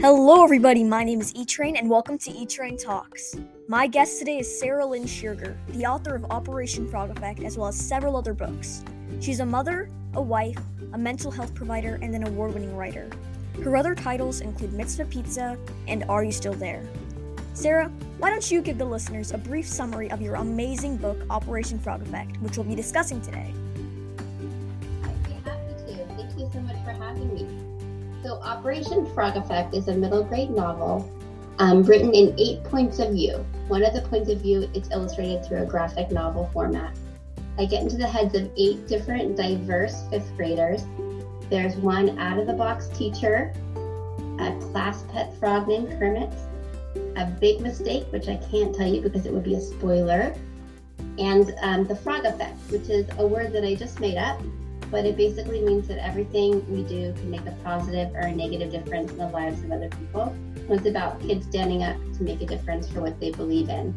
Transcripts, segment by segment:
Hello, everybody. My name is E Train, and welcome to E Train Talks. My guest today is Sarah Lynn Scheerger, the author of Operation Frog Effect, as well as several other books. She's a mother, a wife, a mental health provider, and an award winning writer. Her other titles include Mitzvah Pizza and Are You Still There? Sarah, why don't you give the listeners a brief summary of your amazing book, Operation Frog Effect, which we'll be discussing today? Operation Frog Effect is a middle grade novel um, written in eight points of view. One of the points of view is illustrated through a graphic novel format. I get into the heads of eight different diverse fifth graders. There's one out of the box teacher, a class pet frog named Kermit, a big mistake, which I can't tell you because it would be a spoiler, and um, the frog effect, which is a word that I just made up but it basically means that everything we do can make a positive or a negative difference in the lives of other people. It's about kids standing up to make a difference for what they believe in.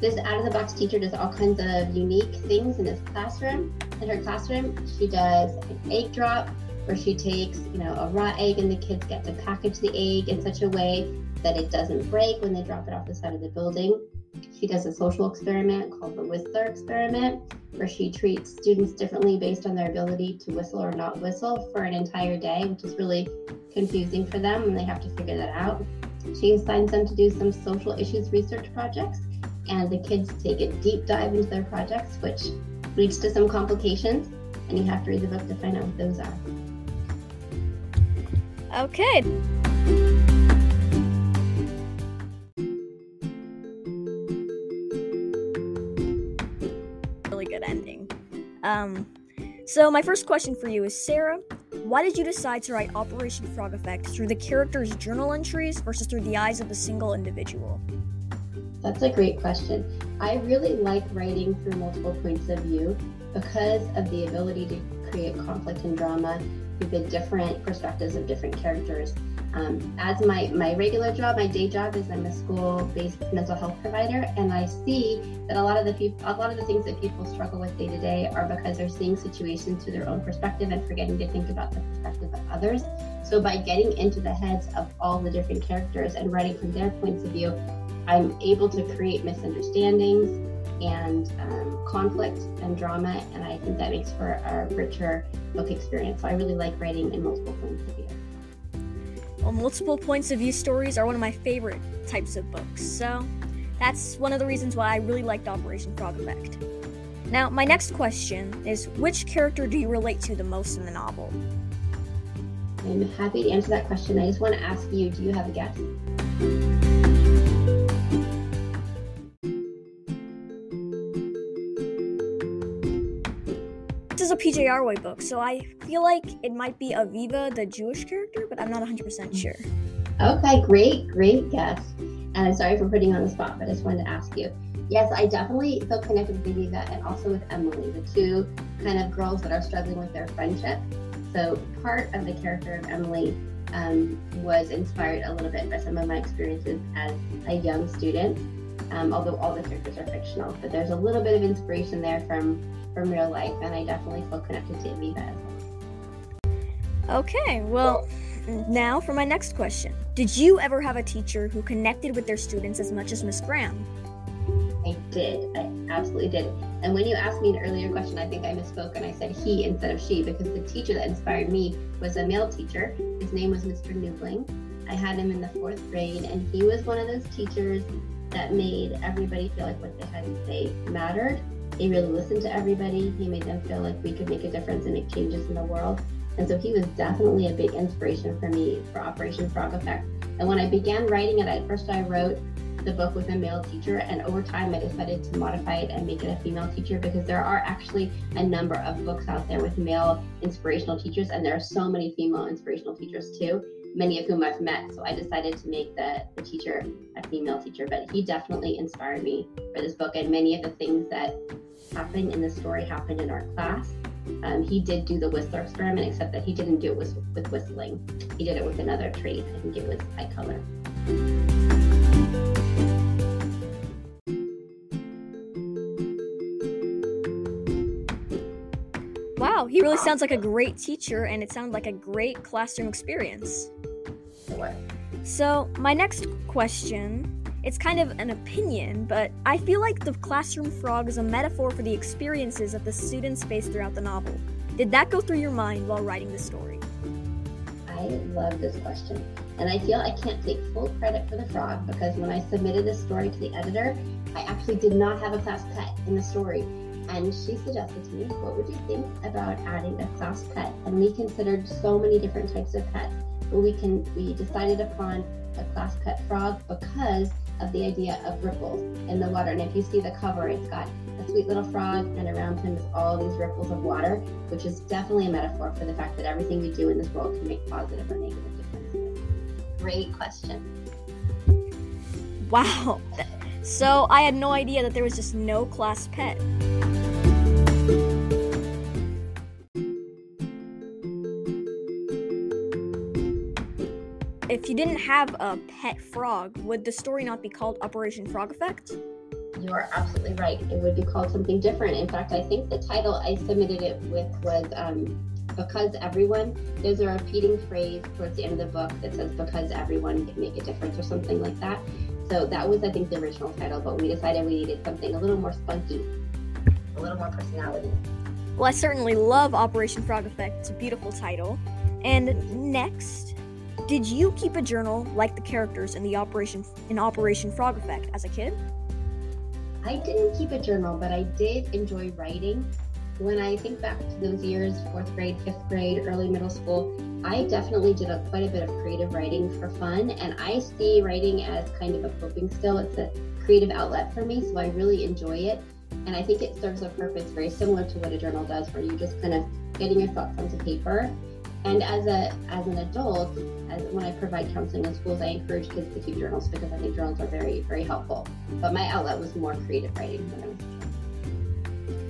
This out of the box teacher does all kinds of unique things in this classroom. In her classroom, she does an egg drop where she takes, you know, a raw egg and the kids get to package the egg in such a way that it doesn't break when they drop it off the side of the building. She does a social experiment called the Whistler experiment, where she treats students differently based on their ability to whistle or not whistle for an entire day, which is really confusing for them and they have to figure that out. She assigns them to do some social issues research projects, and the kids take a deep dive into their projects, which leads to some complications, and you have to read the book to find out what those are. Okay. Um, so my first question for you is Sarah, why did you decide to write Operation Frog Effect through the character's journal entries versus through the eyes of a single individual? That's a great question. I really like writing through multiple points of view because of the ability to create conflict and drama through the different perspectives of different characters. Um, as my, my regular job, my day job is I'm a school-based mental health provider, and I see that a lot of the a lot of the things that people struggle with day to day are because they're seeing situations through their own perspective and forgetting to think about the perspective of others. So by getting into the heads of all the different characters and writing from their points of view, I'm able to create misunderstandings and um, conflict and drama, and I think that makes for a richer book experience. So I really like writing in multiple points of view. Well, multiple points of view stories are one of my favorite types of books, so that's one of the reasons why I really liked Operation Frog Effect. Now, my next question is which character do you relate to the most in the novel? I'm happy to answer that question. I just want to ask you do you have a guess? PJ Our Way book, so I feel like it might be Aviva, the Jewish character, but I'm not 100% sure. Okay, great, great guess. And I'm sorry for putting you on the spot, but I just wanted to ask you. Yes, I definitely feel connected with Aviva and also with Emily, the two kind of girls that are struggling with their friendship. So part of the character of Emily um, was inspired a little bit by some of my experiences as a young student. Um, although all the characters are fictional, but there's a little bit of inspiration there from from real life, and I definitely feel connected to Aviva as well. Okay, well, now for my next question. Did you ever have a teacher who connected with their students as much as Miss Graham? I did. I absolutely did. And when you asked me an earlier question, I think I misspoke and I said he instead of she because the teacher that inspired me was a male teacher. His name was Mr. Newbling. I had him in the fourth grade, and he was one of those teachers that made everybody feel like what they had to say mattered. He really listened to everybody. He made them feel like we could make a difference and make changes in the world. And so he was definitely a big inspiration for me for Operation Frog Effect. And when I began writing it, at first I wrote the book with a male teacher, and over time I decided to modify it and make it a female teacher because there are actually a number of books out there with male inspirational teachers, and there are so many female inspirational teachers too many of whom I've met. So I decided to make the, the teacher a female teacher. But he definitely inspired me for this book. And many of the things that happened in the story happened in our class. Um, he did do the Whistler experiment, except that he didn't do it with, with whistling. He did it with another trait. I think it was eye color. Wow, he really sounds like a great teacher, and it sounds like a great classroom experience. So, my next question it's kind of an opinion, but I feel like the classroom frog is a metaphor for the experiences that the students face throughout the novel. Did that go through your mind while writing the story? I love this question. And I feel I can't take full credit for the frog because when I submitted this story to the editor, I actually did not have a class pet in the story. And she suggested to me, what would you think about adding a class pet? And we considered so many different types of pets. But we can we decided upon a class pet frog because of the idea of ripples in the water. And if you see the cover, it's got a sweet little frog, and around him is all these ripples of water, which is definitely a metaphor for the fact that everything we do in this world can make positive or negative differences. Great question. Wow. So I had no idea that there was just no class pet. If you didn't have a pet frog, would the story not be called Operation Frog Effect? You are absolutely right. It would be called something different. In fact, I think the title I submitted it with was um, Because Everyone. There's a repeating phrase towards the end of the book that says, Because everyone can make a difference, or something like that. So that was, I think, the original title, but we decided we needed something a little more spunky, a little more personality. Well, I certainly love Operation Frog Effect. It's a beautiful title. And next, did you keep a journal like the characters in the Operation in Operation Frog Effect as a kid? I didn't keep a journal, but I did enjoy writing. When I think back to those years, fourth grade, fifth grade, early middle school, I definitely did a, quite a bit of creative writing for fun. And I see writing as kind of a coping skill. It's a creative outlet for me, so I really enjoy it. And I think it serves a purpose very similar to what a journal does, where you just kind of getting your thoughts onto paper. And as a as an adult, as when I provide counseling in schools, I encourage kids to keep journals because I think journals are very very helpful. But my outlet was more creative writing when I was.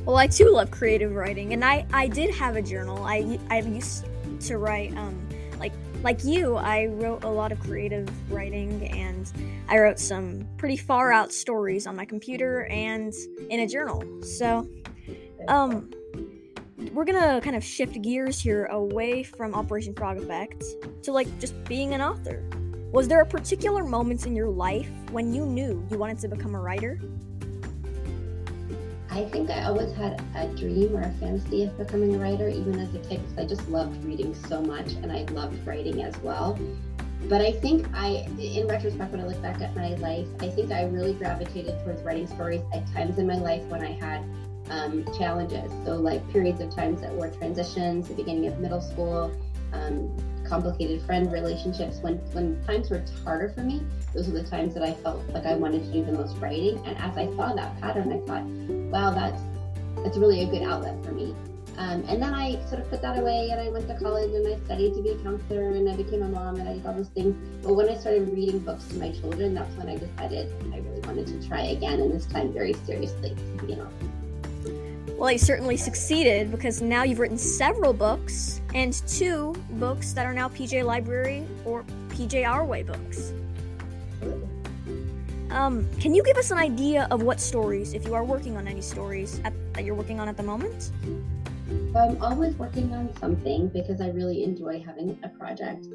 Well, I too love creative writing, and I I did have a journal. I I used to write um like like you. I wrote a lot of creative writing, and I wrote some pretty far out stories on my computer and in a journal. So, um we're gonna kind of shift gears here away from Operation Frog Effect to like just being an author. Was there a particular moment in your life when you knew you wanted to become a writer? I think I always had a dream or a fantasy of becoming a writer, even as a kid, because I just loved reading so much and I loved writing as well. But I think I, in retrospect, when I look back at my life, I think I really gravitated towards writing stories at times in my life when I had um, challenges. So, like periods of times that were transitions, the beginning of middle school, um, complicated friend relationships. When when times were harder for me, those were the times that I felt like I wanted to do the most writing. And as I saw that pattern, I thought, wow, that's that's really a good outlet for me. Um, and then I sort of put that away and I went to college and I studied to be a counselor and I became a mom and I did all those things. But when I started reading books to my children, that's when I decided I really wanted to try again and this time very seriously to be an author. Well, you certainly succeeded because now you've written several books and two books that are now PJ Library or PJ Our Way books. Um, can you give us an idea of what stories, if you are working on any stories at, that you're working on at the moment? I'm always working on something because I really enjoy having a project,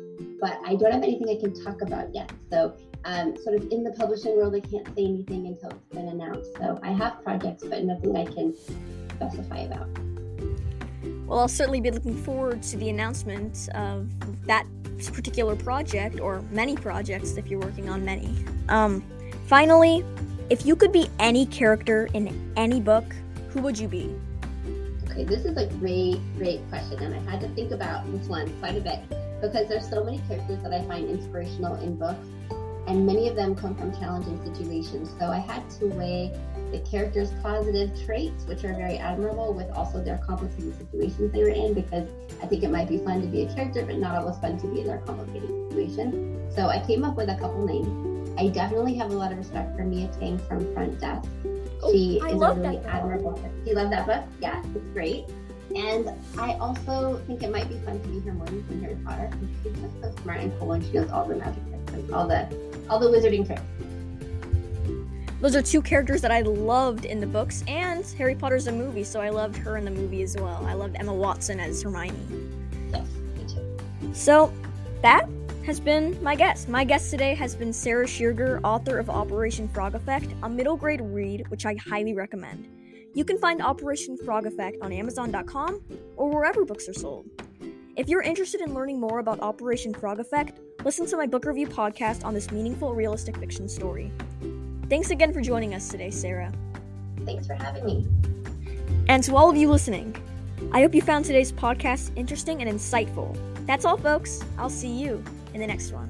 but I don't have anything I can talk about yet. So, um, sort of in the publishing world, I can't say anything until it's been announced. So, I have projects, but nothing I can specify about. Well, I'll certainly be looking forward to the announcement of that particular project or many projects if you're working on many. Um, finally, if you could be any character in any book, who would you be? Okay, this is a great, great question, and I had to think about this one quite a bit because there's so many characters that I find inspirational in books, and many of them come from challenging situations. So I had to weigh the characters' positive traits, which are very admirable, with also their complicated situations they were in, because I think it might be fun to be a character, but not always fun to be in their complicated situation. So I came up with a couple names. I definitely have a lot of respect for Mia Tang from Front Desk. Oh, she is a really book. admirable. Do you love that book? Yeah, it's great. And I also think it might be fun to be Hermione from Harry Potter. She's just so smart and cool, and she knows all the magic tricks and all the all the wizarding tricks. Those are two characters that I loved in the books, and Harry Potter's a movie, so I loved her in the movie as well. I loved Emma Watson as Hermione. Yes, me too. So, that has been my guest. My guest today has been Sarah Scheerger, author of Operation Frog Effect, a middle grade read which I highly recommend. You can find Operation Frog Effect on Amazon.com or wherever books are sold. If you're interested in learning more about Operation Frog Effect, listen to my book review podcast on this meaningful realistic fiction story. Thanks again for joining us today, Sarah. Thanks for having me. And to all of you listening, I hope you found today's podcast interesting and insightful. That's all, folks. I'll see you in the next one.